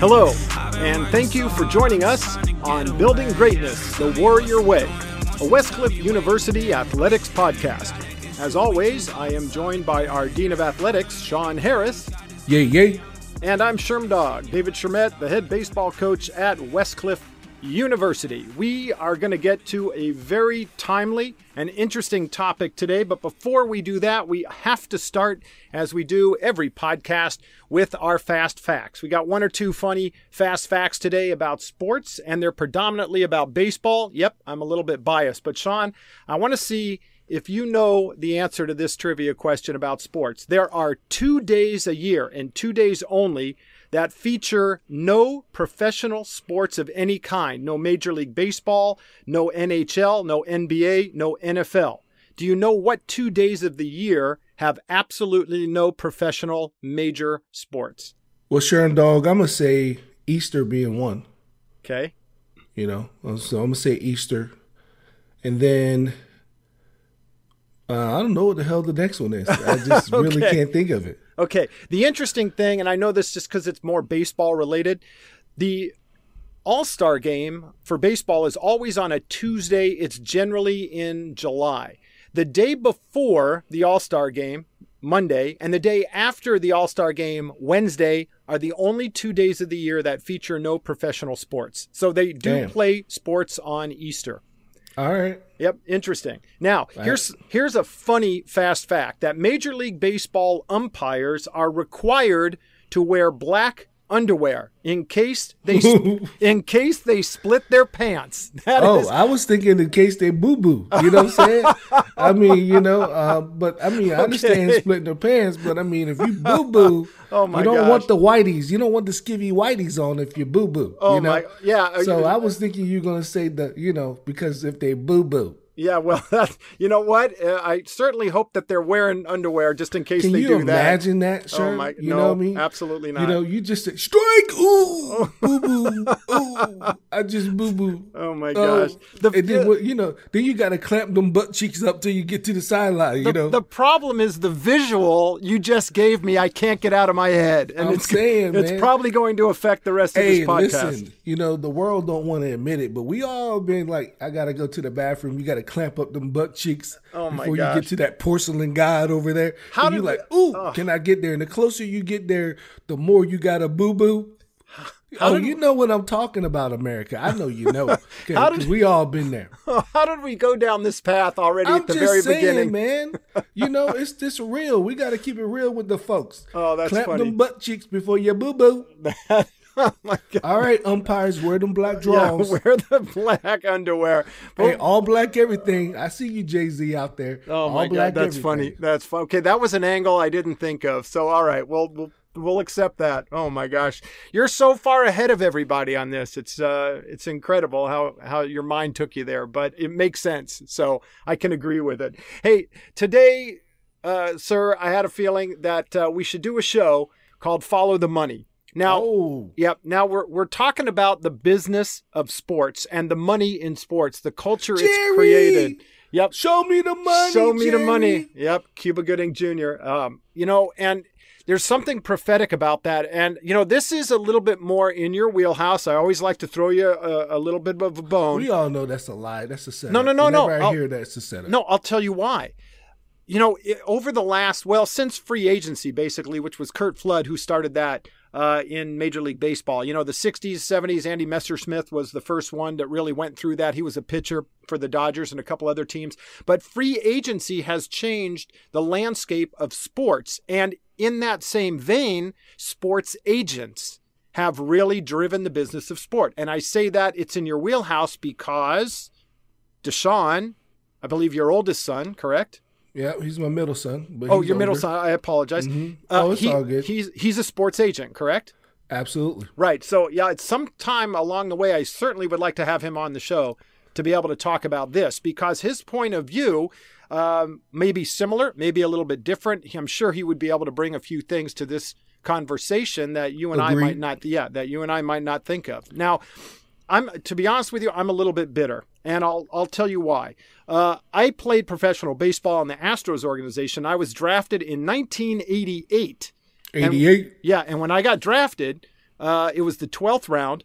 Hello, and thank you for joining us on Building Greatness the Warrior Way, a Westcliff University athletics podcast. As always, I am joined by our Dean of Athletics, Sean Harris. Yay, yay. And I'm Sherm Shermdog, David Shermet, the head baseball coach at Westcliff University. We are going to get to a very timely and interesting topic today, but before we do that, we have to start, as we do every podcast, with our fast facts. We got one or two funny fast facts today about sports, and they're predominantly about baseball. Yep, I'm a little bit biased, but Sean, I want to see if you know the answer to this trivia question about sports. There are two days a year, and two days only that feature no professional sports of any kind no Major League Baseball, no NHL, no NBA, no NFL. Do you know what two days of the year have absolutely no professional major sports? Well, Shermdog, I'm going to say Easter being one. Okay. You know, so I'm going to say Easter. And then uh, I don't know what the hell the next one is. I just okay. really can't think of it. Okay. The interesting thing, and I know this just because it's more baseball related, the All Star game for baseball is always on a Tuesday. It's generally in July. The day before the All Star game, Monday, and the day after the All Star game, Wednesday, are the only two days of the year that feature no professional sports. So they do Damn. play sports on Easter. All right. Yep, interesting. Now, here's here's a funny fast fact that Major League Baseball umpires are required to wear black underwear in case they in case they split their pants. That oh, is... I was thinking in case they boo boo. You know what I'm saying? I mean, you know, uh, but I mean, I understand splitting their pants, but I mean, if you boo boo, oh my you don't gosh. want the whiteys. You don't want the skivvy whiteys on if you boo boo. Oh you know? my, yeah. So I was thinking you're gonna say the, you know, because if they boo boo. Yeah, well, that, you know what? Uh, I certainly hope that they're wearing underwear just in case Can they do that. imagine that, sir? Oh my, you no, know what I mean? Absolutely not. You know, you just say, strike, ooh, boo boo, ooh, I just boo boo. Oh my gosh. Oh. The, and then, you know, then you got to clamp them butt cheeks up till you get to the sideline, you the, know? The problem is the visual you just gave me, I can't get out of my head. And I'm it's, saying, It's man. probably going to affect the rest hey, of this podcast. Listen, you know, the world don't want to admit it, but we all been like, I got to go to the bathroom. You got to clamp up them butt cheeks oh before gosh. you get to that porcelain god over there. How do you like, ooh, oh. can I get there? And the closer you get there, the more you got a boo boo. Oh, did, you know what I'm talking about, America. I know you know. Because we all been there. How did we go down this path already I'm at the very saying, beginning? man. You know, it's just real. We got to keep it real with the folks. Oh, that's Clamp funny. them butt cheeks before you boo boo. oh my God. All right, umpires, wear them black drawers. Yeah, wear the black underwear. Hey, all black everything. I see you, Jay Z, out there. Oh all my God, that's everything. funny. That's fun. Okay, that was an angle I didn't think of. So, all right, well, we'll we'll accept that. Oh my gosh, you're so far ahead of everybody on this. It's uh, it's incredible how how your mind took you there, but it makes sense. So I can agree with it. Hey, today, uh, sir, I had a feeling that uh, we should do a show called "Follow the Money." Now, oh. yep. Now we're we're talking about the business of sports and the money in sports, the culture Jerry, it's created. Yep. Show me the money. Show me Jerry. the money. Yep. Cuba Gooding Jr. Um, you know, and there's something prophetic about that. And you know, this is a little bit more in your wheelhouse. I always like to throw you a, a little bit of a bone. We all know that's a lie. That's a setup. No, no, no, Whenever no. I hear that's a setup. No, I'll tell you why. You know, over the last, well, since free agency, basically, which was Curt Flood who started that uh, in Major League Baseball. You know, the 60s, 70s, Andy Messersmith was the first one that really went through that. He was a pitcher for the Dodgers and a couple other teams. But free agency has changed the landscape of sports. And in that same vein, sports agents have really driven the business of sport. And I say that it's in your wheelhouse because Deshaun, I believe your oldest son, correct? Yeah, he's my middle son. oh, your older. middle son. I apologize. Mm-hmm. Uh, oh, it's he, all good. He's he's a sports agent, correct? Absolutely. Right. So yeah, at some time along the way, I certainly would like to have him on the show to be able to talk about this because his point of view um, may be similar, maybe a little bit different. I'm sure he would be able to bring a few things to this conversation that you and Agreed. I might not, yeah, that you and I might not think of. Now, I'm to be honest with you, I'm a little bit bitter, and I'll I'll tell you why. Uh, I played professional baseball in the Astros organization. I was drafted in 1988. 88. yeah, and when I got drafted, Uh, it was the 12th round,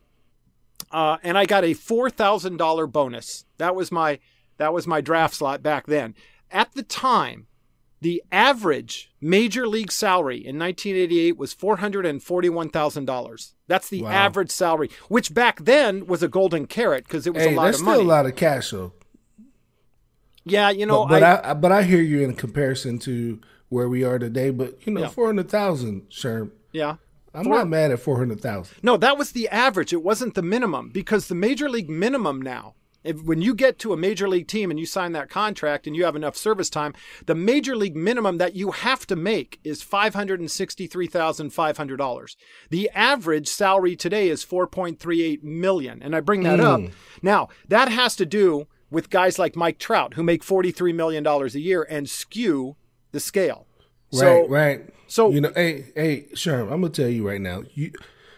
uh, and I got a $4,000 bonus. That was my that was my draft slot back then. At the time, the average major league salary in 1988 was $441,000. That's the wow. average salary, which back then was a golden carrot because it was hey, a lot of money. That's still a lot of cash, though. Yeah, you know, but, but I, I, but I hear you in comparison to where we are today. But you know, yeah. four hundred thousand, Sherm. Yeah, I'm Four, not mad at four hundred thousand. No, that was the average. It wasn't the minimum because the major league minimum now if, when you get to a major league team and you sign that contract and you have enough service time, the major league minimum that you have to make is $563,500. The average salary today is 4.38 million. And I bring that mm. up. Now, that has to do with guys like Mike Trout who make $43 million a year and skew the scale. So, right, right. So, you know, hey, hey, Sherm, I'm going to tell you right now. You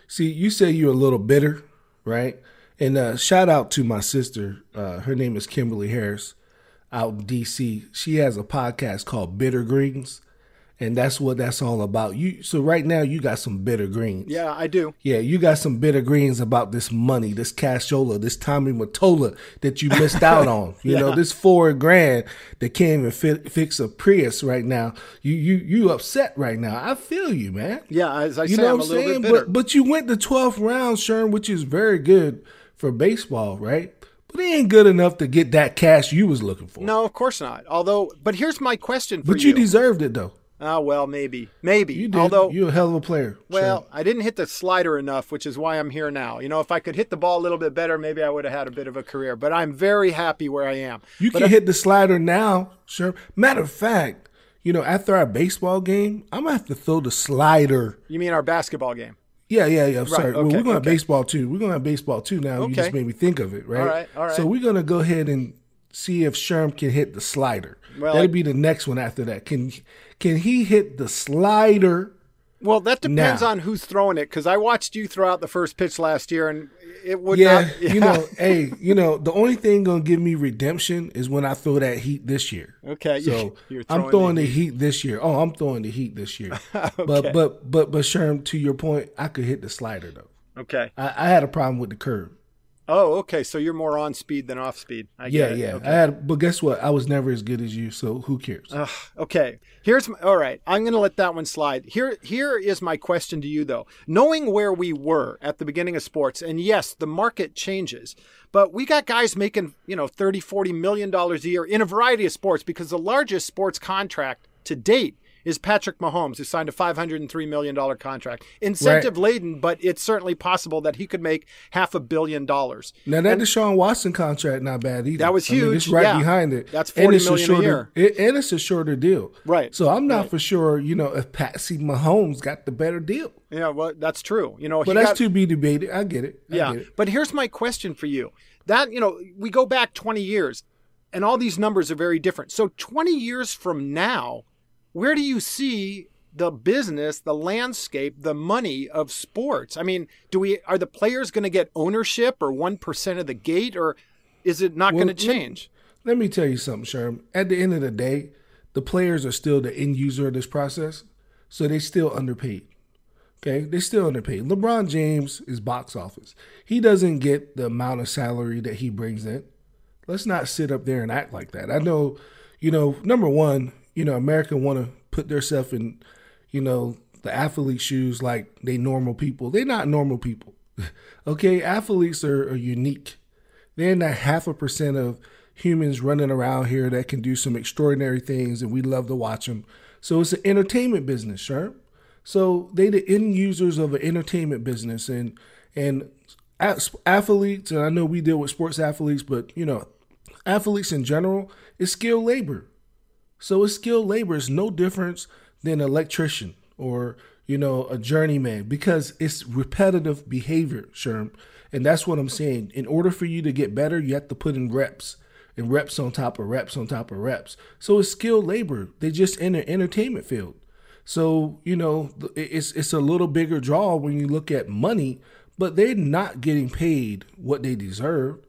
see, you say you're a little bitter, right? And uh, shout out to my sister. Uh, her name is Kimberly Harris out in DC. She has a podcast called Bitter Greens. And that's what that's all about. You so right now you got some bitter greens. Yeah, I do. Yeah, you got some bitter greens about this money, this cashola, this Tommy Mottola that you missed out on. You yeah. know, this four grand that can't even fit, fix a Prius right now. You you you upset right now. I feel you, man. Yeah, as I you say, know I'm what I'm saying. But but you went the 12th round, Sherm, which is very good for baseball, right? But he ain't good enough to get that cash you was looking for. No, of course not. Although, but here's my question for but you. But you deserved it though. Oh well, maybe, maybe. You did. Although you're a hell of a player. Well, sure. I didn't hit the slider enough, which is why I'm here now. You know, if I could hit the ball a little bit better, maybe I would have had a bit of a career. But I'm very happy where I am. You but can hit the slider now, sure. Matter of fact, you know, after our baseball game, I'm gonna have to throw the slider. You mean our basketball game? Yeah, yeah, yeah. Right, sorry. Okay, well, we're going to okay. baseball too. We're going to have baseball too now. Okay. You just made me think of it, right? All right, all right. So we're going to go ahead and see if Sherm can hit the slider. Well, That'll be the next one after that. Can can he hit the slider? Well, that depends now? on who's throwing it because I watched you throw out the first pitch last year, and it would yeah, not. Yeah, you know, hey, you know, the only thing gonna give me redemption is when I throw that heat this year. Okay, so throwing I'm throwing the, the heat. heat. this year. Oh, I'm throwing the heat this year. okay. But but but but Sherm, to your point, I could hit the slider though. Okay, I, I had a problem with the curve. Oh, okay. So you're more on speed than off speed. I yeah, yeah. Okay. I had, but guess what? I was never as good as you, so who cares? Uh, okay. Here's my, all right. I'm going to let that one slide. Here, here is my question to you though. Knowing where we were at the beginning of sports, and yes, the market changes, but we got guys making you know 30, 40 million dollars a year in a variety of sports because the largest sports contract to date is Patrick Mahomes, who signed a $503 million contract. Incentive laden, right. but it's certainly possible that he could make half a billion dollars. Now, that and, Deshaun Watson contract, not bad either. That was huge. I mean, it's right yeah. behind it. That's $40 million a, shorter, a year. It, and it's a shorter deal. Right. So I'm not right. for sure, you know, if Patsy Mahomes got the better deal. Yeah, well, that's true. You know, but that's got, to be debated. I get it. I yeah. Get it. But here's my question for you. That, you know, we go back 20 years and all these numbers are very different. So 20 years from now, where do you see the business, the landscape, the money of sports. I mean, do we are the players going to get ownership or 1% of the gate or is it not well, going to change? Let, me tell you something, Sherm. At the end of the day, the players are still the end user of this process, so they still underpaid. Okay, they still underpaid. LeBron James is box office. He doesn't get the amount of salary that he brings in. Let's not sit up there and act like that. I know, you know, number one, you know, America want to put themselves in you know, the athlete shoes like they normal people. They're not normal people. okay, athletes are, are unique. They're not half a percent of humans running around here that can do some extraordinary things, and we love to watch them. So it's an entertainment business, sure. So they the end users of an entertainment business, and and athletes, and I know we deal with sports athletes, but you know, athletes in general is skilled labor. So a skilled labor. is no difference than an electrician or you know a journeyman because it's repetitive behavior, Sherm. And that's what I'm saying. In order for you to get better, you have to put in reps and reps on top of reps on top of reps. So it's skilled labor. They just in the entertainment field. So you know it's it's a little bigger draw when you look at money, but they're not getting paid what they deserve.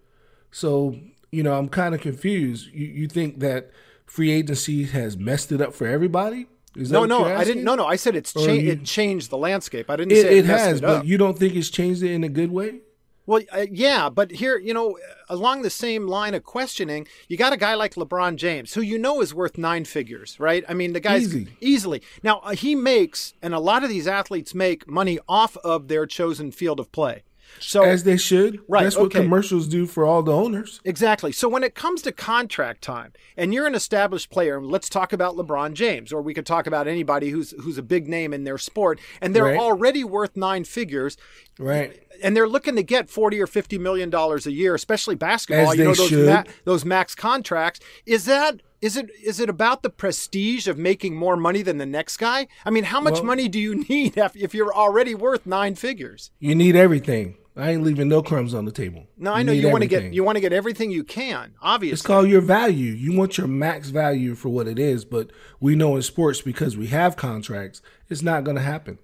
So you know I'm kind of confused. You you think that free agency has messed it up for everybody? no, no, I didn't. No, no, I said it's cha- you, it changed the landscape. I didn't it, say it, it has, it but you don't think it's changed it in a good way? Well, uh, yeah, but here, you know, along the same line of questioning, you got a guy like LeBron James, who you know is worth nine figures, right? I mean, the guy's Easy. easily. Now, uh, he makes, and a lot of these athletes make money off of their chosen field of play. So as they should. Right. That's what okay. commercials do for all the owners. Exactly. So when it comes to contract time, and you're an established player, let's talk about LeBron James, or we could talk about anybody who's who's a big name in their sport, and they're right. already worth nine figures. Right. And they're looking to get forty or fifty million dollars a year, especially basketball. As you know those ma- those max contracts. Is that is it is it about the prestige of making more money than the next guy? I mean, how much well, money do you need if you're already worth nine figures? You need everything. I ain't leaving no crumbs on the table. No, I know you want to get you want to get everything you can. Obviously, it's called your value. You want your max value for what it is, but we know in sports because we have contracts, it's not going to happen,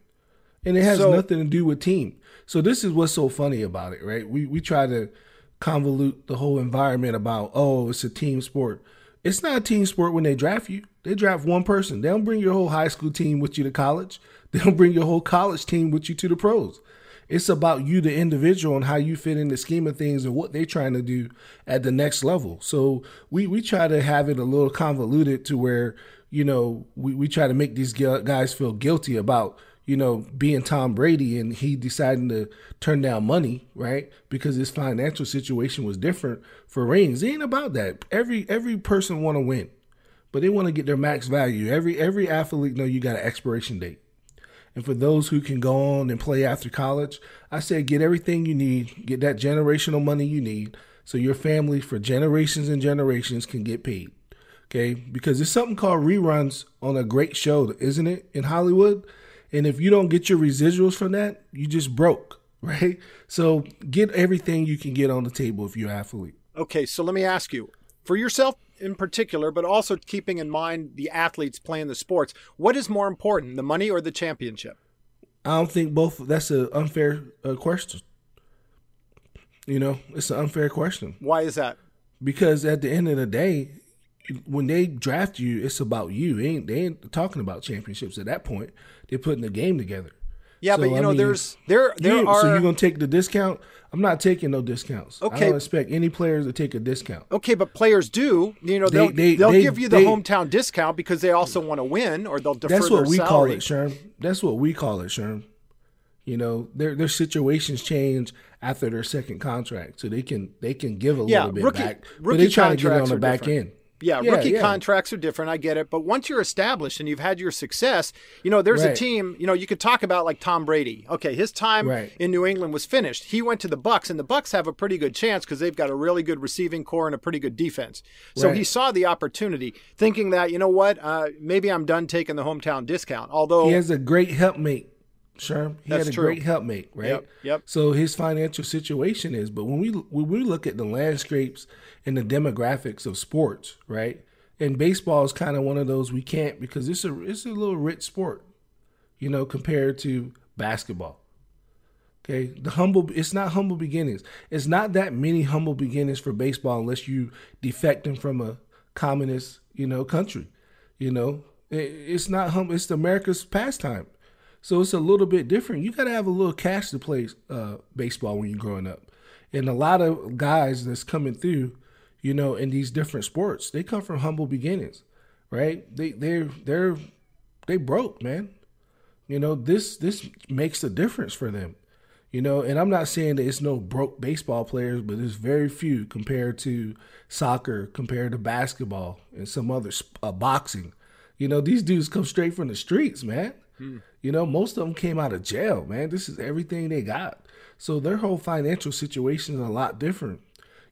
and it has so, nothing to do with team. So this is what's so funny about it, right? We we try to convolute the whole environment about oh, it's a team sport. It's not a team sport when they draft you. They draft one person. They don't bring your whole high school team with you to college. They don't bring your whole college team with you to the pros. It's about you, the individual, and how you fit in the scheme of things and what they're trying to do at the next level. So we we try to have it a little convoluted to where you know we we try to make these guys feel guilty about you know being Tom Brady and he deciding to turn down money right because his financial situation was different for rings. It ain't about that. Every every person want to win, but they want to get their max value. Every every athlete know you got an expiration date. And for those who can go on and play after college, I said get everything you need, get that generational money you need so your family for generations and generations can get paid. Okay? Because there's something called reruns on a great show, isn't it, in Hollywood? And if you don't get your residuals from that, you just broke, right? So get everything you can get on the table if you're an athlete. Okay, so let me ask you for yourself in particular, but also keeping in mind the athletes playing the sports, what is more important, the money or the championship? I don't think both. That's an unfair uh, question. You know, it's an unfair question. Why is that? Because at the end of the day, when they draft you, it's about you. They ain't they ain't talking about championships at that point. They're putting the game together. Yeah, so, but you know, mean, there's there there you, are. So you're gonna take the discount? I'm not taking no discounts. Okay. I don't expect any players to take a discount. Okay, but players do. You know, they'll, they, will give you the they, hometown discount because they also want to win, or they'll defer. That's what we salary. call it, Sherm. That's what we call it, Sherm. You know, their their situations change after their second contract, so they can they can give a yeah, little bit rookie, back, rookie but they try to get it on the back different. end. Yeah, yeah rookie yeah. contracts are different. I get it. But once you're established and you've had your success, you know, there's right. a team, you know, you could talk about like Tom Brady. Okay, his time right. in New England was finished. He went to the Bucks and the Bucks have a pretty good chance because they've got a really good receiving corps and a pretty good defense. So right. he saw the opportunity, thinking that, you know what, uh, maybe I'm done taking the hometown discount. Although he has a great helpmate. Sure, he That's had a true. great helpmate, right? Yep, yep. So his financial situation is, but when we when we look at the landscapes and the demographics of sports, right? and baseball is kind of one of those we can't because it's a it's a little rich sport, you know, compared to basketball. Okay, the humble it's not humble beginnings. It's not that many humble beginnings for baseball unless you defecting from a communist, you know, country. You know, it's not humble. It's America's pastime, so it's a little bit different. You got to have a little cash to play uh, baseball when you're growing up, and a lot of guys that's coming through you know, in these different sports. They come from humble beginnings, right? They they're they're they broke, man. You know, this this makes a difference for them. You know, and I'm not saying that it's no broke baseball players, but there's very few compared to soccer, compared to basketball and some other uh, boxing. You know, these dudes come straight from the streets, man. Hmm. You know, most of them came out of jail, man. This is everything they got. So their whole financial situation is a lot different.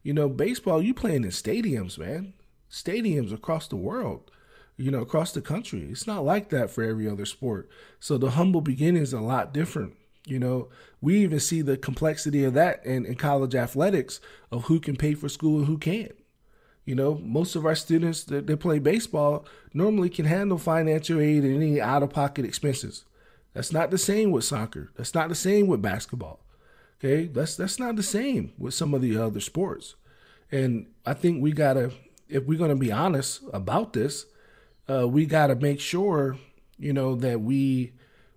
You know, baseball, you playing in stadiums, man. Stadiums across the world, you know, across the country. It's not like that for every other sport. So the humble beginnings a lot different. You know, we even see the complexity of that in, in college athletics of who can pay for school and who can't. You know, most of our students that, that play baseball normally can handle financial aid and any out of pocket expenses. That's not the same with soccer. That's not the same with basketball. Okay, that's that's not the same with some of the other sports, and I think we gotta, if we're gonna be honest about this, uh, we gotta make sure, you know, that we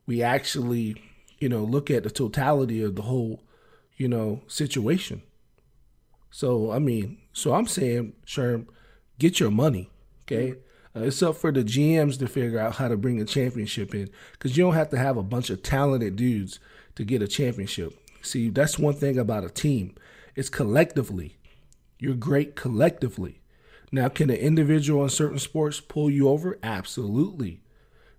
we actually, you know, look at the totality of the whole, you know, situation. So I mean, so I'm saying, Sherm, get your money, okay? Uh, it's up for the GMs to figure out how to bring a championship in, because you don't have to have a bunch of talented dudes to get a championship. See, that's one thing about a team. It's collectively. You're great collectively. Now, can an individual in certain sports pull you over? Absolutely.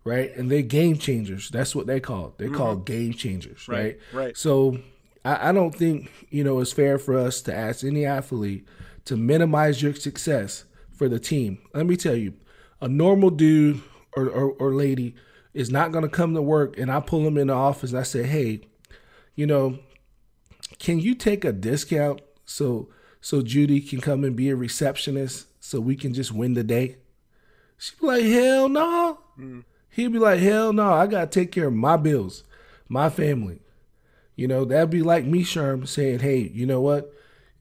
Right? And they're game changers. That's what they call. They're mm-hmm. called game changers, right? Right. right. So I, I don't think, you know, it's fair for us to ask any athlete to minimize your success for the team. Let me tell you, a normal dude or, or, or lady is not going to come to work and I pull them in the office and I say, hey, you know, can you take a discount so so Judy can come and be a receptionist so we can just win the day? She'd be like, hell no. Mm. He'd be like, hell no, I gotta take care of my bills, my family. You know, that'd be like me, Sherm, saying, hey, you know what?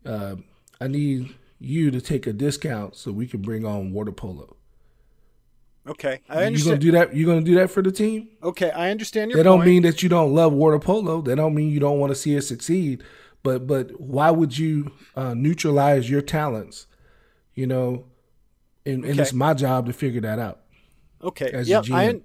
Uh, I need you to take a discount so we can bring on water polo. Okay, I understand. You gonna do that? You gonna do that for the team? Okay, I understand your. That don't mean that you don't love water polo. That don't mean you don't want to see it succeed. But but why would you uh, neutralize your talents? You know, and, okay. and it's my job to figure that out. Okay. yeah, I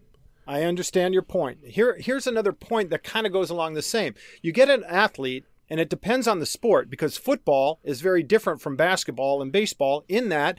I understand your point. Here here's another point that kind of goes along the same. You get an athlete and it depends on the sport because football is very different from basketball and baseball in that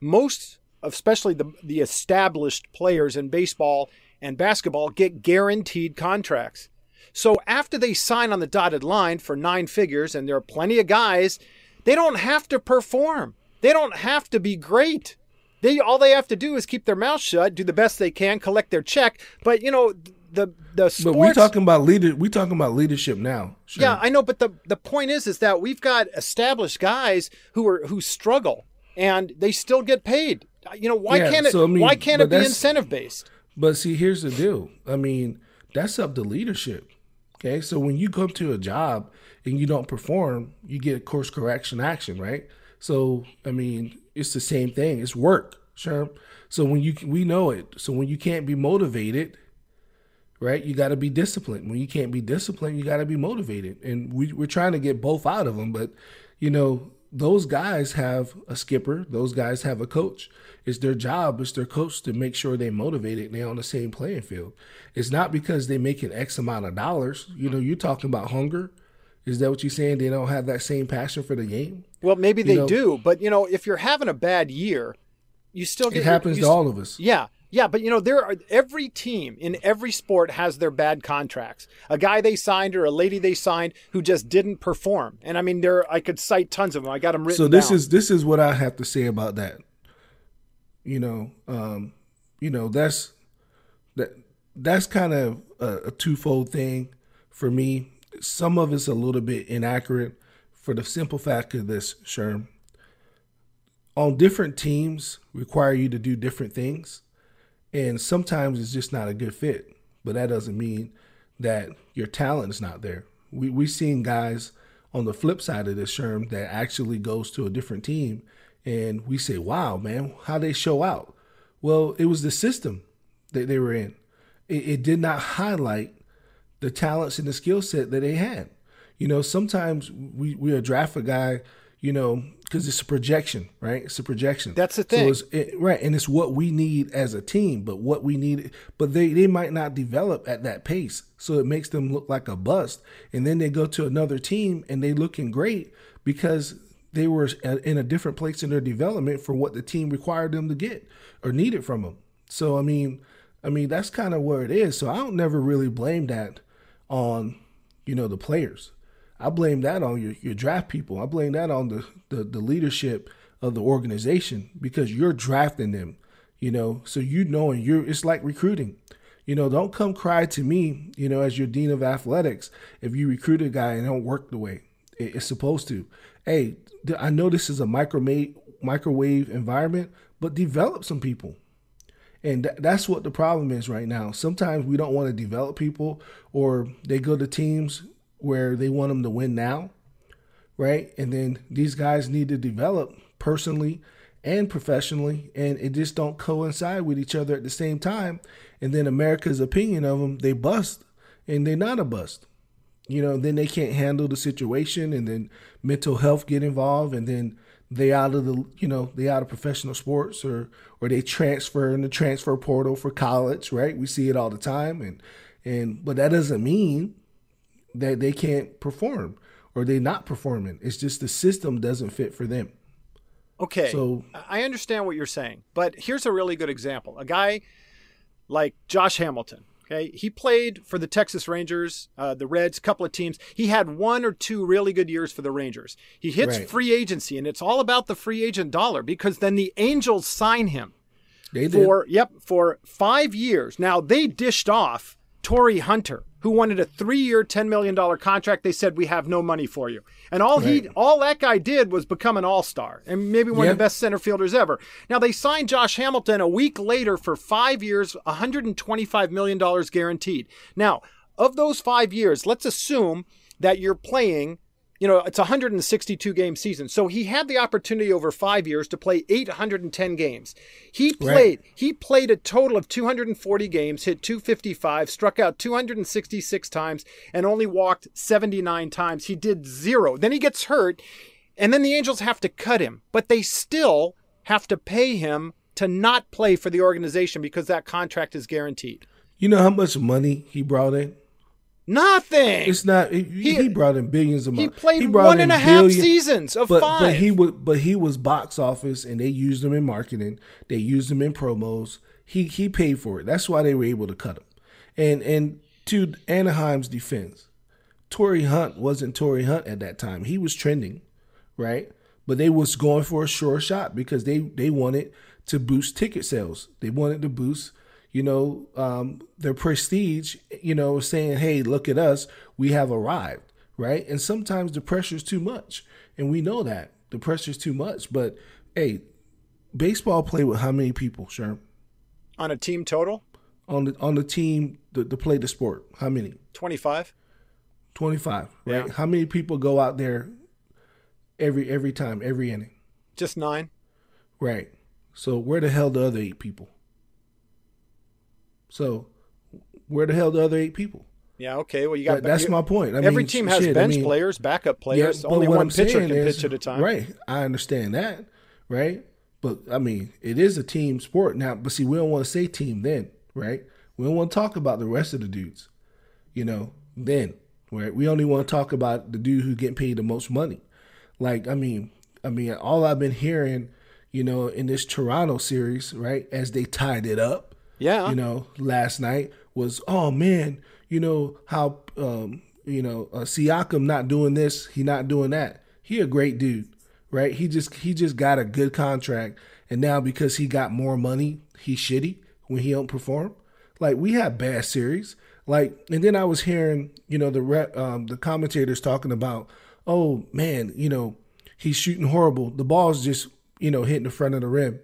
most especially the, the established players in baseball and basketball, get guaranteed contracts. So after they sign on the dotted line for nine figures, and there are plenty of guys, they don't have to perform. They don't have to be great. They all they have to do is keep their mouth shut, do the best they can, collect their check. But you know the the sports. But we talking about leader. We talking about leadership now. Sure. Yeah, I know. But the the point is, is that we've got established guys who are who struggle and they still get paid. You know, why yeah, can't it? So, I mean, why can't it be incentive based? But see, here's the deal. I mean, that's up to leadership. Okay, so when you come to a job and you don't perform, you get a course correction action, right? So I mean, it's the same thing. It's work, sure. So when you we know it. So when you can't be motivated, right? You got to be disciplined. When you can't be disciplined, you got to be motivated. And we, we're trying to get both out of them. But you know, those guys have a skipper. Those guys have a coach. It's their job, it's their coach to make sure they're motivated and they're on the same playing field. It's not because they make an X amount of dollars. You know, you're talking about hunger. Is that what you're saying? They don't have that same passion for the game? Well, maybe they you know, do, but you know, if you're having a bad year, you still get it happens to all of us. Yeah, yeah, but you know, there are every team in every sport has their bad contracts. A guy they signed or a lady they signed who just didn't perform. And I mean, there I could cite tons of them. I got them written. So this down. is this is what I have to say about that you know, um, you know that's that that's kind of a, a twofold thing for me. Some of it's a little bit inaccurate for the simple fact of this, Sherm. On different teams require you to do different things, and sometimes it's just not a good fit. But that doesn't mean that your talent is not there. We we've seen guys on the flip side of this, Sherm, that actually goes to a different team and we say, wow, man, how they show out? Well, it was the system that they were in. It, it did not highlight the talents and the skill set that they had. You know, sometimes we, we draft a guy, you know, because it's a projection, right? It's a projection. That's the thing. So it, right. And it's what we need as a team, but what we need, but they, they might not develop at that pace. So it makes them look like a bust. And then they go to another team and they looking great because they were in a different place in their development for what the team required them to get or needed from them. So I mean, I mean that's kind of where it is. So I don't never really blame that on you know the players. I blame that on your, your draft people. I blame that on the, the the leadership of the organization because you're drafting them. You know, so you know, and you're it's like recruiting. You know, don't come cry to me. You know, as your dean of athletics, if you recruit a guy and don't work the way it's supposed to. Hey, I know this is a microwave microwave environment, but develop some people. And th- that's what the problem is right now. Sometimes we don't want to develop people, or they go to teams where they want them to win now, right? And then these guys need to develop personally and professionally, and it just don't coincide with each other at the same time. And then America's opinion of them, they bust, and they're not a bust. You know, then they can't handle the situation, and then mental health get involved, and then they out of the you know they out of professional sports or or they transfer in the transfer portal for college right we see it all the time and and but that doesn't mean that they can't perform or they're not performing it's just the system doesn't fit for them okay so i understand what you're saying but here's a really good example a guy like josh hamilton Okay, he played for the Texas Rangers, uh, the Reds, a couple of teams. He had one or two really good years for the Rangers. He hits right. free agency, and it's all about the free agent dollar because then the Angels sign him they for did. yep for five years. Now they dished off Torii Hunter, who wanted a three-year, ten million dollar contract. They said we have no money for you, and all right. he, all that guy did was become an all-star and maybe one yep. of the best center fielders ever. Now they signed Josh Hamilton a week later for five years, 125 million dollars guaranteed. Now of those five years, let's assume that you're playing you know, it's a 162 game season. So he had the opportunity over five years to play 810 games. He played, right. he played a total of 240 games, hit 255, struck out 266 times, and only walked 79 times. He did zero. Then he gets hurt, and then the Angels have to cut him, but they still have to pay him to not play for the organization because that contract is guaranteed. You know how much money he brought in? Nothing. It's not. He, he, brought in billions of money. He played he one and a half billion, seasons of but, five. But he was, but he was box office, and they used him in marketing. They used him in promos. He he paid for it. That's why they were able to cut him. And and to Anaheim's defense, Torii Hunt wasn't Torii Hunt at that time. He was trending, right? But they was going for a sure shot because they they wanted to boost ticket sales. They wanted to boost you know, um, their prestige, you know, saying, hey, look at us, we have arrived, right? And sometimes the pressure is too much. And we know that the pressure is too much. But hey, baseball play with how many people, Sherm? On a team total? On the on the team to, to play the sport, how many? Twenty five. Twenty five, right? Yeah. How many people go out there every every time, every inning? Just nine. Right. So where the hell the other eight people? So where the hell the other eight people? Yeah, okay. Well, you got. that's my point. I every mean, team has shit, bench I mean, players, backup players. Yeah, Only one I'm pitcher can is, pitch at a time. Right. I understand that. Right. But I mean, it is a team sport now. But see, we don't want to say team then, right? We don't want to talk about the rest of the dudes. You know, then, right? We only want to talk about the dude who getting paid the most money. Like, I mean, I mean, all I've been hearing, you know, in this Toronto series, right, as they tied it up yeah. You know, last night was, oh man, you know how um, you know uh, Siakam not doing this, he not doing that. He a great dude, right? He just he just got a good contract, and now because he got more money, he shitty when he don't perform. Like we have bad series, like, and then I was hearing, you know, the rep, um, the commentators talking about, oh man, you know, he's shooting horrible. The ball's just you know hitting the front of the rim.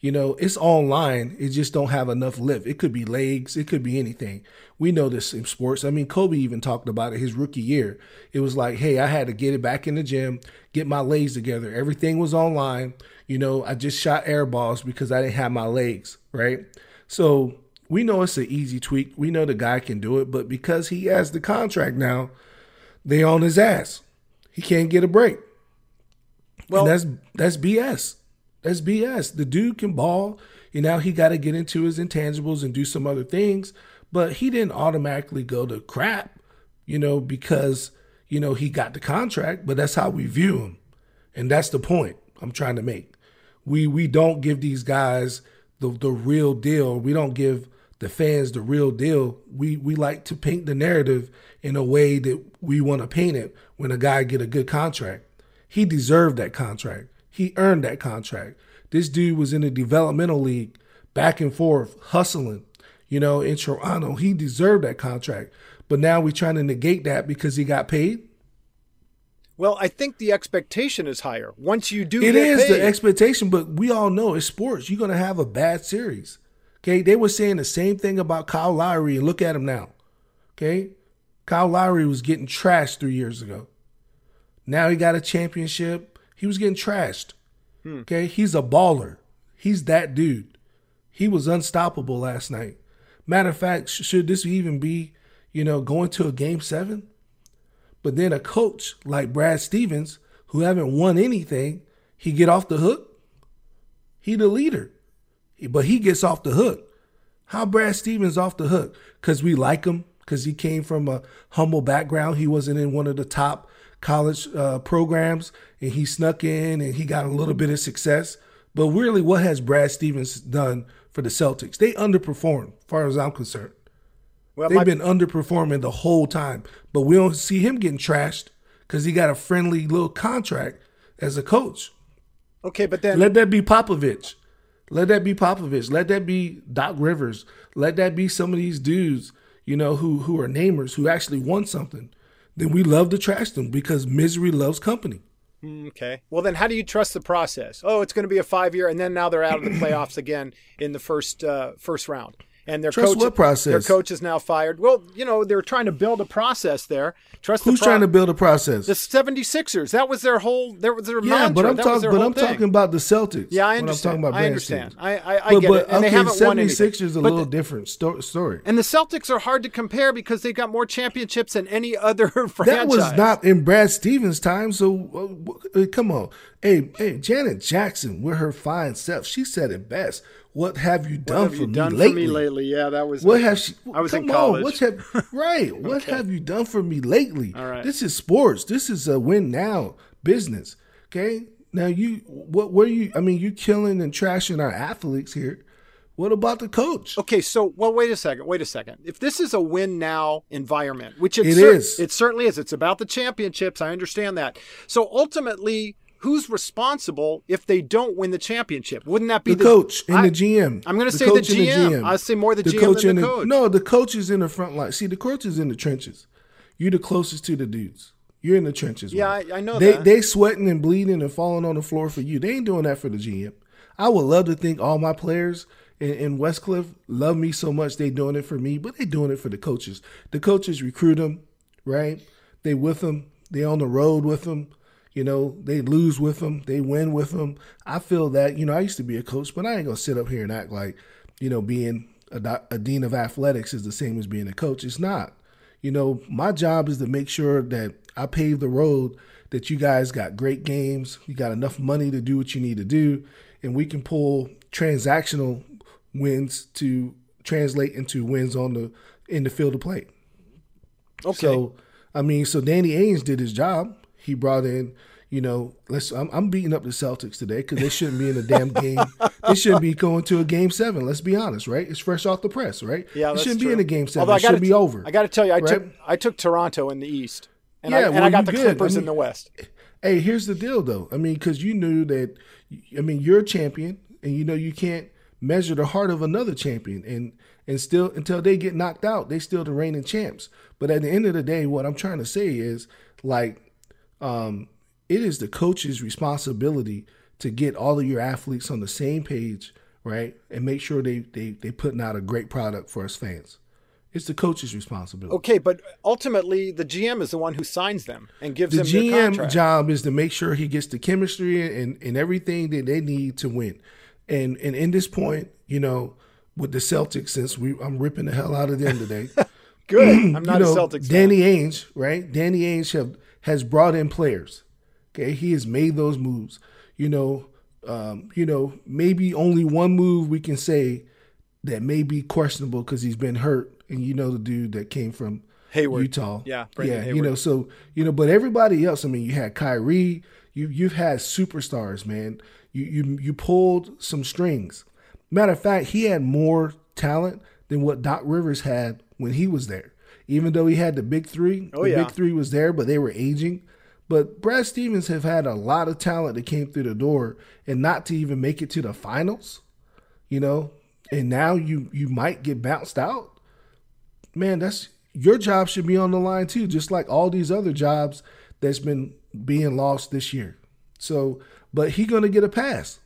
You know, it's online. It just don't have enough lift. It could be legs. It could be anything. We know this in sports. I mean, Kobe even talked about it his rookie year. It was like, hey, I had to get it back in the gym, get my legs together. Everything was online. You know, I just shot air balls because I didn't have my legs, right? So we know it's an easy tweak. We know the guy can do it, but because he has the contract now, they on his ass. He can't get a break. Well, and that's that's BS. That's BS. The dude can ball. You know, he got to get into his intangibles and do some other things, but he didn't automatically go to crap, you know, because, you know, he got the contract, but that's how we view him. And that's the point I'm trying to make. We we don't give these guys the the real deal. We don't give the fans the real deal. We we like to paint the narrative in a way that we want to paint it when a guy get a good contract. He deserved that contract. He earned that contract. This dude was in the developmental league, back and forth, hustling, you know, in Toronto. He deserved that contract. But now we're trying to negate that because he got paid. Well, I think the expectation is higher. Once you do It is paid. the expectation, but we all know it's sports. You're going to have a bad series. Okay. They were saying the same thing about Kyle Lowry, and look at him now. Okay. Kyle Lowry was getting trashed three years ago. Now he got a championship. He was getting trashed. Hmm. Okay, he's a baller. He's that dude. He was unstoppable last night. Matter of fact, should this even be, you know, going to a game seven? But then a coach like Brad Stevens, who haven't won anything, he get off the hook. He the leader, but he gets off the hook. How Brad Stevens off the hook? Because we like him. Because he came from a humble background. He wasn't in one of the top college uh, programs, and he snuck in and he got a little bit of success. But really, what has Brad Stevens done for the Celtics? They underperformed, as far as I'm concerned. Well, They've my- been underperforming the whole time, but we don't see him getting trashed because he got a friendly little contract as a coach. Okay, but then let that be Popovich. Let that be Popovich. Let that be Doc Rivers. Let that be some of these dudes, you know, who who are namers who actually won something. Then we love to trash them because misery loves company. Hmm, okay. Well, then how do you trust the process? Oh, it's going to be a five year, and then now they're out of the playoffs again in the first uh, first round and their Trust coach what process? their coach is now fired. Well, you know, they're trying to build a process there. Trust me. Who's pro- trying to build a process? The 76ers. That was their whole There was their yeah, mantra. but I'm talking but I'm talking about the Celtics. Yeah, I understand. i understand. I I, I but, get but, it. And okay, they haven't 76ers won anything. is a but little the, different sto- story. And the Celtics are hard to compare because they've got more championships than any other franchise. That was not in Brad Stevens' time. So uh, come on, hey, hey, Janet Jackson with her fine self, she said it best. What have you done, have for, you me done lately? for me lately? Yeah, that was. What have she? I was come in college. On, what have, right. What okay. have you done for me lately? All right. This is sports. This is a win now business. Okay. Now you, what? What are you? I mean, you killing and trashing our athletes here. What about the coach? Okay, so well, wait a second. Wait a second. If this is a win now environment, which it, it cer- is, it certainly is. It's about the championships. I understand that. So ultimately, who's responsible if they don't win the championship? Wouldn't that be the, the coach and I, the GM? I'm going to say the GM. GM. I say more the, the GM coach than the, the coach. No, the coach is in the front line. See, the coach is in the trenches. You're the closest to the dudes. You're in the trenches. Yeah, I, I, know they, that. They sweating and bleeding and falling on the floor for you. They ain't doing that for the GM. I would love to think all my players in, in Westcliff love me so much they doing it for me, but they doing it for the coaches. The coaches recruit them, right? They with them. They on the road with them. You know, they lose with them, they win with them. I feel that, you know, I used to be a coach, but I ain't going to sit up here and act like, you know, being a, a, dean of athletics is the same as being a coach. It's not. You know, my job is to make sure that I pave the road that you guys got great games, you got enough money to do what you need to do, and we can pull transactional wins to translate into wins on the in the field of play. Okay. So, I mean, so Danny Ainge did his job. He brought in, you know, let's. I'm, I'm beating up the Celtics today because they shouldn't be in a damn game. they shouldn't be going to a game seven. Let's be honest, right? It's fresh off the press, right? Yeah, it shouldn't true. be in a game seven. Although it should be over. I got to tell you, I right? took I took Toronto in the East, and yeah, I, and well, I got the. Clippers I mean, in the West. Hey, here's the deal, though. I mean, because you knew that. I mean, you're a champion, and you know you can't measure the heart of another champion, and and still until they get knocked out, they still the reigning champs. But at the end of the day, what I'm trying to say is like, um, it is the coach's responsibility to get all of your athletes on the same page, right, and make sure they they they putting out a great product for us fans. It's the coach's responsibility. Okay, but ultimately the GM is the one who signs them and gives the them the GM job is to make sure he gets the chemistry and, and everything that they need to win. And and in this point, you know, with the Celtics, since we I'm ripping the hell out of them today. Good. I'm not you know, a Celtics fan. Danny Ainge, right? Danny Ainge have, has brought in players. Okay, he has made those moves. You know, um, you know, maybe only one move we can say that may be questionable because he's been hurt, and you know the dude that came from Hayward. Utah. Yeah, Brendan yeah, Hayward. you know, so you know, but everybody else. I mean, you had Kyrie. You you've had superstars, man. You you you pulled some strings. Matter of fact, he had more talent than what Doc Rivers had when he was there. Even though he had the big three, Oh, the yeah. big three was there, but they were aging. But Brad Stevens have had a lot of talent that came through the door, and not to even make it to the finals, you know. And now you you might get bounced out. Man, that's your job should be on the line too, just like all these other jobs that's been being lost this year. So, but he gonna get a pass.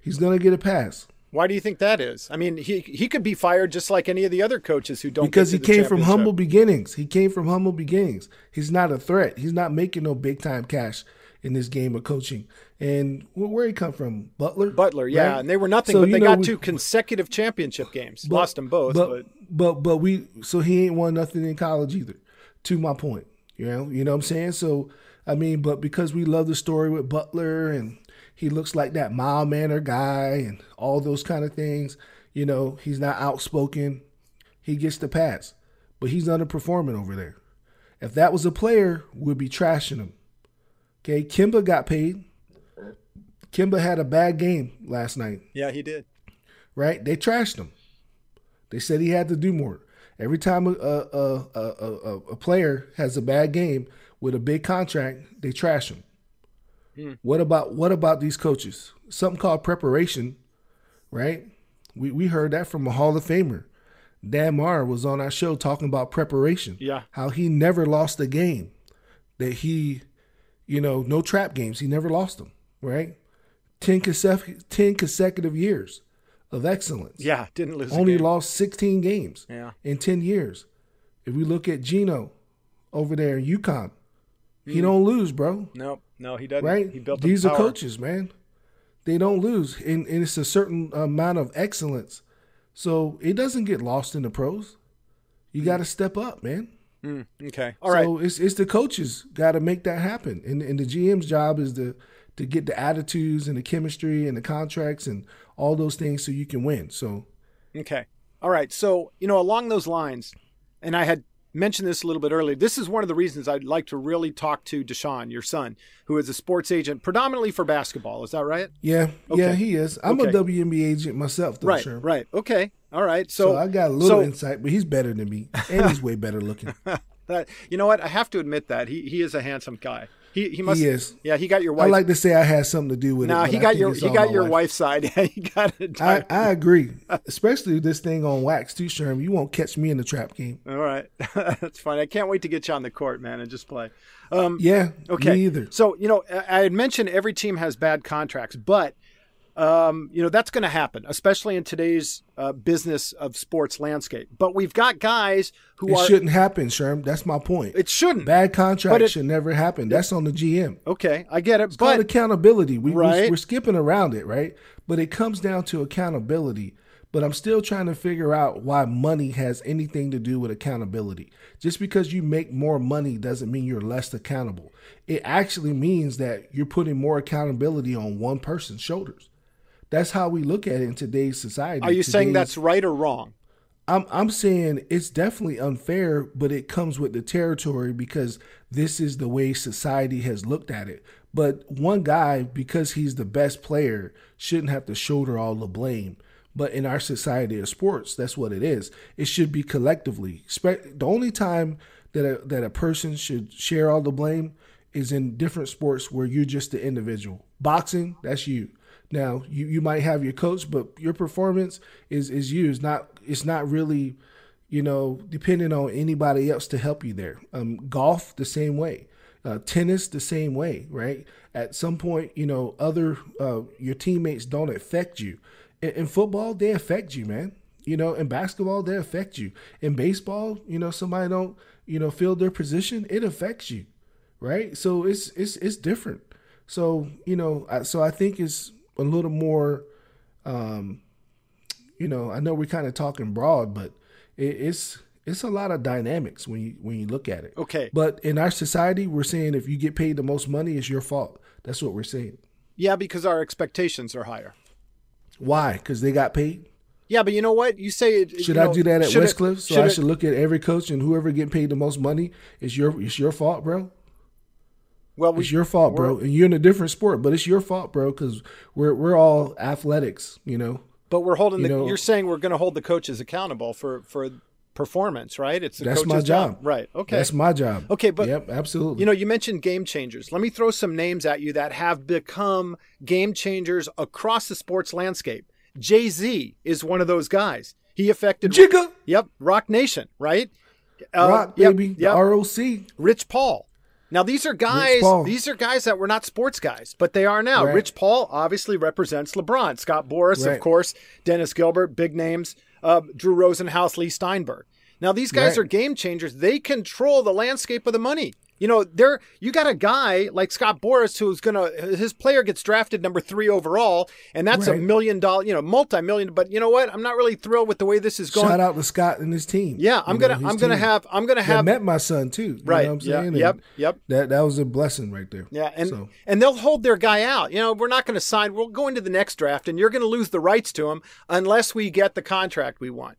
He's gonna get a pass Why do you think that is? I mean, he he could be fired just like any of the other coaches who don't because he get to the came from humble beginnings. He came from humble beginnings. He's not a threat. He's not making no big time cash in this game of coaching. And where he come from? Butler. Butler, yeah, right? and they were nothing, so, but they know, got we, two consecutive championship games. But, Lost them both, but, but but but we so he ain't won nothing in college either. To my point, you know, you know what I'm saying. So I mean, but because we love the story with Butler and he looks like that mild mannered guy and all those kind of things, you know, he's not outspoken. He gets the pass, but he's underperforming over there. If that was a player, we'd be trashing him. Okay, Kemba got paid. Kemba had a bad game last night. Yeah, he did. Right? They trashed him. They said he had to do more. Every time a a, a, a, a player has a bad game with a big contract, they trash him. Hmm. What about what about these coaches? Something called preparation, right? We we heard that from a Hall of Famer. Dan Marr was on our show talking about preparation. Yeah. How he never lost a game. That he, you know, no trap games. He never lost them, right? 10, consecutive, 10 consecutive years of excellence. Yeah, didn't lose. Only lost 16 games yeah. in 10 years. If we look at Gino over there in UConn, mm. he don't lose, bro. No, no, he doesn't. Right? He built These are coaches, man. They don't lose. And, and it's a certain amount of excellence. So it doesn't get lost in the pros. You mm. got to step up, man. Mm, okay. All right. So it's it's the coaches got to make that happen, and and the GM's job is to to get the attitudes and the chemistry and the contracts and all those things so you can win. So, okay. All right. So, you know, along those lines, and I had mentioned this a little bit earlier. This is one of the reasons I'd like to really talk to Deshaun, your son, who is a sports agent predominantly for basketball. Is that right? Yeah, okay. yeah, he is. I'm okay. a WNBA agent myself, though. Right, sure. right. Okay, all right. So, so I got a little so, insight, but he's better than me, and he's way better looking. that, you know what? I have to admit that he he is a handsome guy. He he must. He is. Yeah, he got your wife. I like to say I had something to do with no, it. No, he got your he got your wife. wife's side. Yeah, he got it. I, I agree, especially this thing on wax too, Sherm. You won't catch me in the trap game. All right, that's fine. I can't wait to get you on the court, man, and just play. Um, yeah. Okay. Me either. So you know, I had mentioned every team has bad contracts, but um, you know that's going to happen, especially in today's uh, business of sports landscape. But we've got guys who it are, shouldn't happen, Sherm. That's my point. It shouldn't. Bad contracts should never happen. That's on the GM. Okay, I get it. It's but, called accountability. We, right? we, are skipping around it, right? But it comes down to accountability. But I'm still trying to figure out why money has anything to do with accountability. Just because you make more money doesn't mean you're less accountable. It actually means that you're putting more accountability on one person's shoulders. That's how we look at it in today's society. Are you today's, saying that's right or wrong? I'm I'm saying it's definitely unfair, but it comes with the territory because this is the way society has looked at it. But one guy, because he's the best player, shouldn't have to shoulder all the blame. But in our society of sports, that's what it is. It should be collectively. The only time that a, that a person should share all the blame is in different sports where you're just the individual. Boxing, that's you. Now you, you might have your coach, but your performance is is you. It's not it's not really, you know, depending on anybody else to help you there. Um, golf the same way, uh, tennis the same way, right? At some point, you know, other uh, your teammates don't affect you. In, in football, they affect you, man. You know, in basketball, they affect you. In baseball, you know, somebody don't you know fill their position, it affects you, right? So it's it's it's different. So you know, so I think it's a little more, um, you know, I know we're kind of talking broad, but it, it's it's a lot of dynamics when you when you look at it. Okay. But in our society, we're saying if you get paid the most money, it's your fault. That's what we're saying. Yeah, because our expectations are higher. Why? Because they got paid. Yeah, but you know what? You say it. Should you I do that at Westcliff? It, so I should look at every coach and whoever getting paid the most money. It's your it's your fault, bro. Well, we, it's your fault, bro. And you're in a different sport, but it's your fault, bro, because we're we're all athletics, you know. But we're holding you the. Know, you're saying we're going to hold the coaches accountable for for performance, right? It's the that's my job. job. right? Okay, that's my job. Okay, but yep, absolutely. You know, you mentioned game changers. Let me throw some names at you that have become game changers across the sports landscape. Jay Z is one of those guys. He affected Jigga. Yep, Roc Nation, right? Uh, Rock baby, yep, yep. ROC. Rich Paul. Now these are guys. These are guys that were not sports guys, but they are now. Right. Rich Paul obviously represents LeBron. Scott Boras, right. of course. Dennis Gilbert, big names. Uh, Drew Rosenhaus, Leigh Steinberg. Now these guys right. are game changers. They control the landscape of the money. You know, there you got a guy like Scott Boras who's gonna his player gets drafted number three overall, and that's right. a million dollar, you know, multi million. But you know what? I'm not really thrilled with the way this is going. Shout out to Scott and his team. Yeah, I'm gonna I'm gonna have I'm gonna have met my son too. right. I'm saying? Yeah, yep. Yep. That that was a blessing right there. Yeah, and so. and they'll hold their guy out. You know, we're not going to sign. We'll go into the next draft, and you're going to lose the rights to him unless we get the contract we want.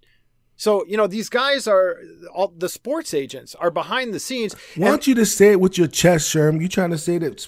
So, you know, these guys are all the sports agents are behind the scenes. Want you to say it with your chest, Sherm. You trying to say that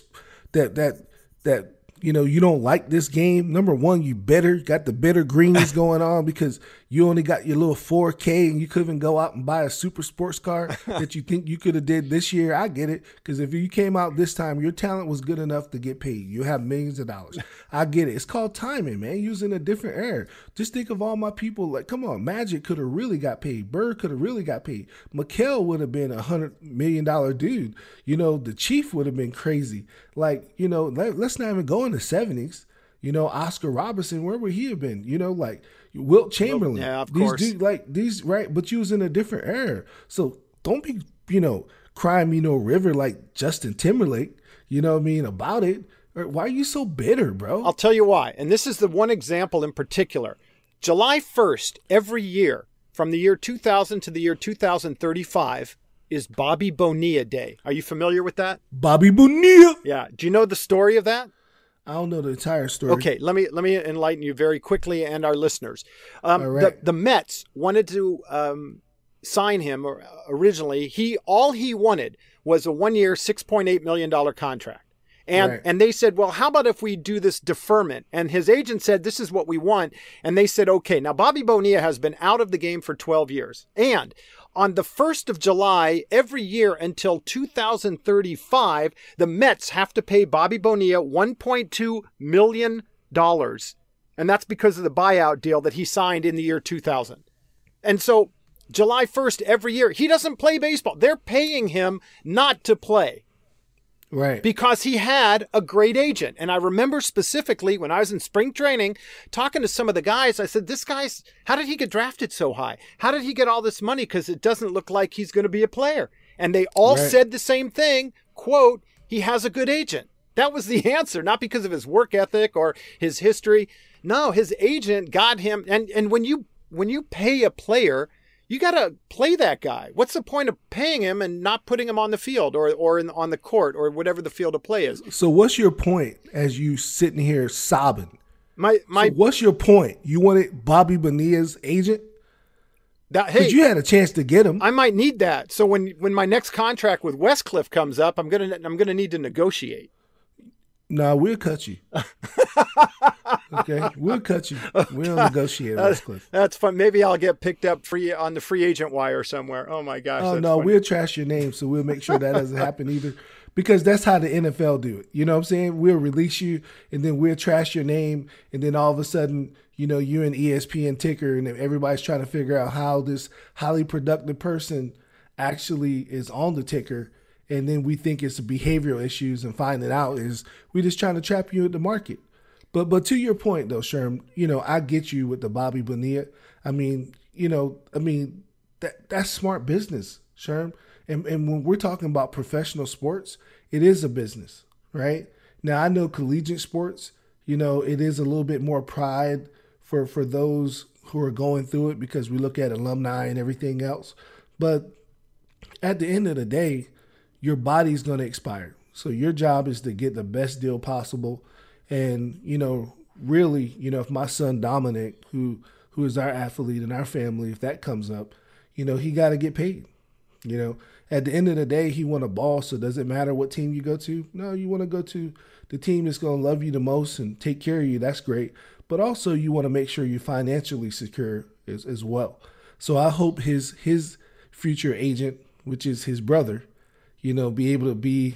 that that that you know you don't like this game. Number one, you better got the bitter greens going on because you only got your little 4K and you couldn't go out and buy a super sports car that you think you could have did this year. I get it because if you came out this time, your talent was good enough to get paid. You have millions of dollars. I get it. It's called timing, man. Using a different era. Just think of all my people. Like, come on, Magic could have really got paid. Bird could have really got paid. McHale would have been a hundred million dollar dude. You know, the Chief would have been crazy. Like, you know, let, let's not even go in the seventies. You know, Oscar Robertson, where would he have been? You know, like Wilt Chamberlain. Yeah, of these course. Dudes, like these, right? But you was in a different era. So don't be, you know, crying me no river like Justin Timberlake. You know what I mean about it. Why are you so bitter, bro? I'll tell you why. And this is the one example in particular. July 1st, every year, from the year 2000 to the year 2035, is Bobby Bonilla Day. Are you familiar with that? Bobby Bonilla. Yeah. Do you know the story of that? I don't know the entire story. Okay, let me let me enlighten you very quickly and our listeners. Um, right. the, the Mets wanted to um, sign him originally. He all he wanted was a one year, six point eight million dollar contract. And right. and they said, well, how about if we do this deferment? And his agent said, this is what we want. And they said, okay. Now Bobby Bonilla has been out of the game for 12 years, and on the 1st of July every year until 2035, the Mets have to pay Bobby Bonilla 1.2 million dollars. And that's because of the buyout deal that he signed in the year 2000. And so July 1st every year, he doesn't play baseball. They're paying him not to play. Right. Because he had a great agent. And I remember specifically when I was in spring training talking to some of the guys, I said, This guy's, how did he get drafted so high? How did he get all this money? Because it doesn't look like he's going to be a player. And they all right. said the same thing quote, he has a good agent. That was the answer, not because of his work ethic or his history. No, his agent got him. And, and when you, when you pay a player, you got to play that guy. What's the point of paying him and not putting him on the field or or in, on the court or whatever the field of play is? So what's your point as you sitting here sobbing? My my. So what's your point? You wanted Bobby Bonilla's agent? That hey, you had a chance to get him. I might need that. So when when my next contract with Westcliff comes up, I'm gonna I'm gonna need to negotiate. Nah, we'll cut you. okay, we'll cut you. We'll negotiate, Westcliff. That's fun. Maybe I'll get picked up free on the free agent wire somewhere. Oh my gosh. Oh no, funny. we'll trash your name, so we'll make sure that doesn't happen either. Because that's how the NFL do it. You know what I'm saying? We'll release you, and then we'll trash your name, and then all of a sudden, you know, you're an ESPN ticker, and everybody's trying to figure out how this highly productive person actually is on the ticker and then we think it's behavioral issues and finding out is we're just trying to trap you at the market. But but to your point though, Sherm, you know, I get you with the Bobby Bonilla. I mean, you know, I mean that that's smart business, Sherm. And and when we're talking about professional sports, it is a business, right? Now I know collegiate sports, you know, it is a little bit more pride for for those who are going through it because we look at alumni and everything else. But at the end of the day, your body's going to expire. So your job is to get the best deal possible. And, you know, really, you know, if my son Dominic, who who is our athlete in our family, if that comes up, you know, he got to get paid. You know, at the end of the day, he want a ball. So does it matter what team you go to? No, you want to go to the team that's going to love you the most and take care of you. That's great. But also, you want to make sure you're financially secure as, as well. So I hope his his future agent, which is his brother, you know, be able to be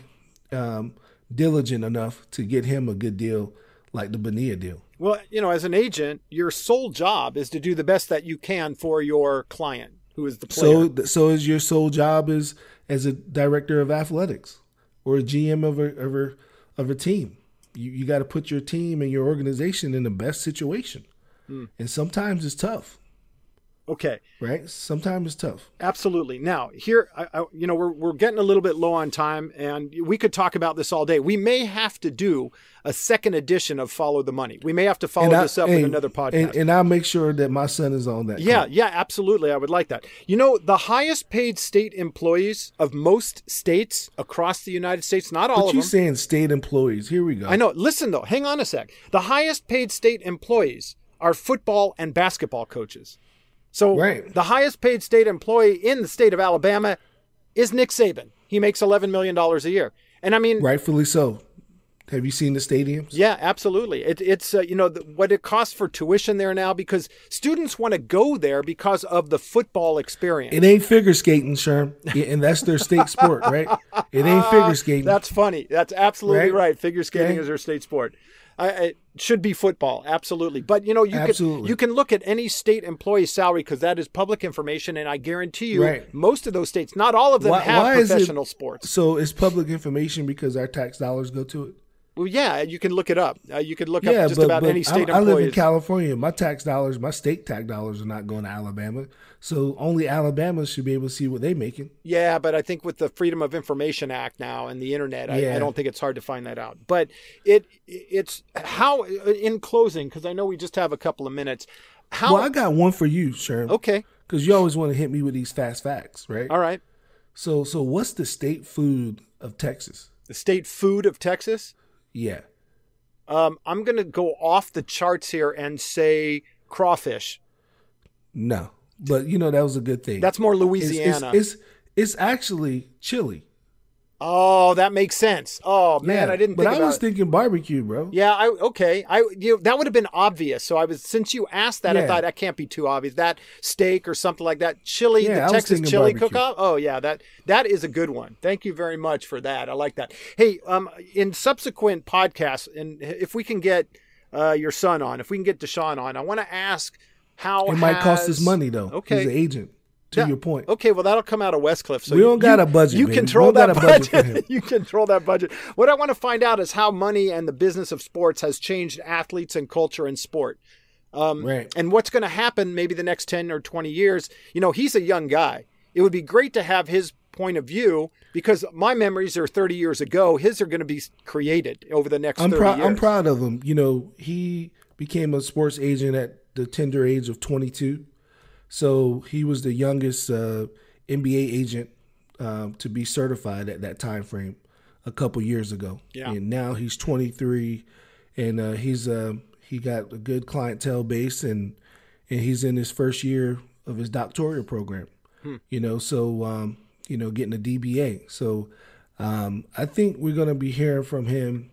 um, diligent enough to get him a good deal like the Bonilla deal. Well, you know, as an agent, your sole job is to do the best that you can for your client, who is the player. So, so is your sole job as as a director of athletics or a GM of a of a, of a team. You you got to put your team and your organization in the best situation, hmm. and sometimes it's tough. Okay. Right. Sometimes it's tough. Absolutely. Now, here, I, I, you know, we're, we're getting a little bit low on time, and we could talk about this all day. We may have to do a second edition of Follow the Money. We may have to follow I, this up and, with another podcast. And, and, I'll make sure that my son is on that. Yeah, call. yeah, absolutely. I would like that. You know, the highest paid state employees of most states across the United States, not all but of them. you saying state employees. Here we go. I know. Listen, though, hang on a sec. The highest paid state employees are football and basketball coaches. So right. the highest paid state employee in the state of Alabama is Nick Saban. He makes $11 million a year. And I mean, rightfully so. Have you seen the stadiums? Yeah, absolutely. It, it's uh, you know the, what it costs for tuition there now because students want to go there because of the football experience. It ain't figure skating, Sherm, and that's their state sport, right? It ain't figure skating. That's funny. That's absolutely right. right. Figure skating is their state sport. I, it should be football, absolutely. But you know, you absolutely. can you can look at any state employee salary because that is public information, and I guarantee you, right. most of those states, not all of them, why, have why professional it, sports. So it's public information because our tax dollars go to it. Well, yeah, you can look it up. Uh, you can look yeah, up just but, about but any state I, I live in California. My tax dollars, my state tax dollars, are not going to Alabama. So only Alabama should be able to see what they're making. Yeah, but I think with the Freedom of Information Act now and the internet, yeah. I, I, don't think it's hard to find that out. But it it's how in closing because I know we just have a couple of minutes. How? Well, I got one for you, Sherm. Okay. Because you always want to hit me with these fast facts, right? All right. So so what's the state food of Texas? The state food of Texas? Yeah. Um, I'm going to go off the charts here and say crawfish. No, but you know that was a good thing. That's more Louisiana. It's it's, it's, it's actually chili. Oh, that makes sense. Oh man, yeah, I didn't. But I was it. thinking barbecue, bro. Yeah, I okay. I you know, that would have been obvious. So I was since you asked that, yeah. I thought that can't be too obvious. That steak or something like that, chili, yeah, the Texas chili cook-off. Oh yeah, that that is a good one. Thank you very much for that. I like that. Hey, um, in subsequent podcasts, and if we can get uh, your son on, if we can get Deshaun on, I want to ask how it has... might cost us money though. Okay, he's an agent to yeah. your point. Okay, well that'll come out of Westcliff. So we don't you, got a budget. You control that budget. budget you control that budget. What I want to find out is how money and the business of sports has changed athletes and culture and sport. Um, right. And what's going to happen maybe the next 10 or 20 years. You know, he's a young guy. It would be great to have his point of view because my memories are 30 years ago. His are going to be created over the next I'm 30 years. I'm proud of him. You know, he became a sports agent at the tender age of 22. So he was the youngest uh, NBA agent um, to be certified at that time frame a couple years ago. Yeah. And now he's 23, and uh, he's uh, he got a good clientele base, and and he's in his first year of his doctoral program. Hmm. You know, so um, you know, getting a DBA. So um, I think we're gonna be hearing from him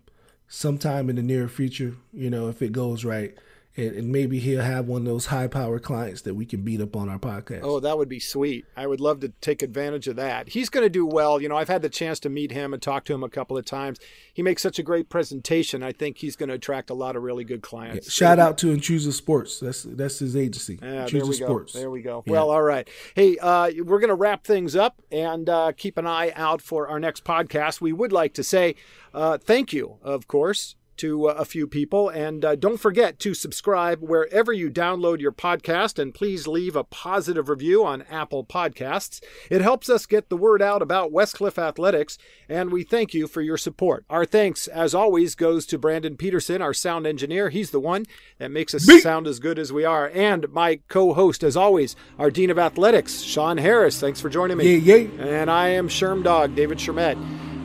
sometime in the near future. You know, if it goes right and, and, maybe he'll have one of those high power clients that we can beat up on our podcast. Oh, that would be sweet. I would love to take advantage of that. He's going to do well. You know, I've had the chance to meet him and talk to him a couple of times. He makes such a great presentation. I think he's going to attract a lot of really good clients. Yeah. Shout out to Intrusive Sports. That's that's his agency. Yeah, there we Sports. Go. There we go. Yeah. Well, all right. Hey, uh, we're going to wrap things up and uh, keep an eye out for our next podcast. We would like to say uh, thank you, of course, to uh, a few people. And uh, don't forget to subscribe wherever you download your podcast and please leave a positive review on Apple Podcasts. It helps us get the word out about Westcliff Athletics, and we thank you for your support. Our thanks, as always, goes to Brandon Peterson, our sound engineer. He's the one that makes us Beep. sound as good as we are. And my co host, as always, our Dean of Athletics, Sean Harris. Thanks for joining me. Yeah, yeah. And I am Shermdog, David Shermet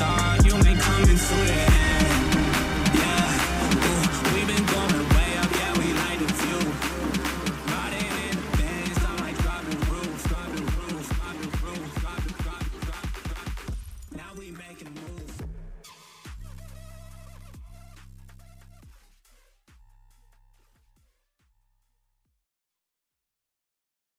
star.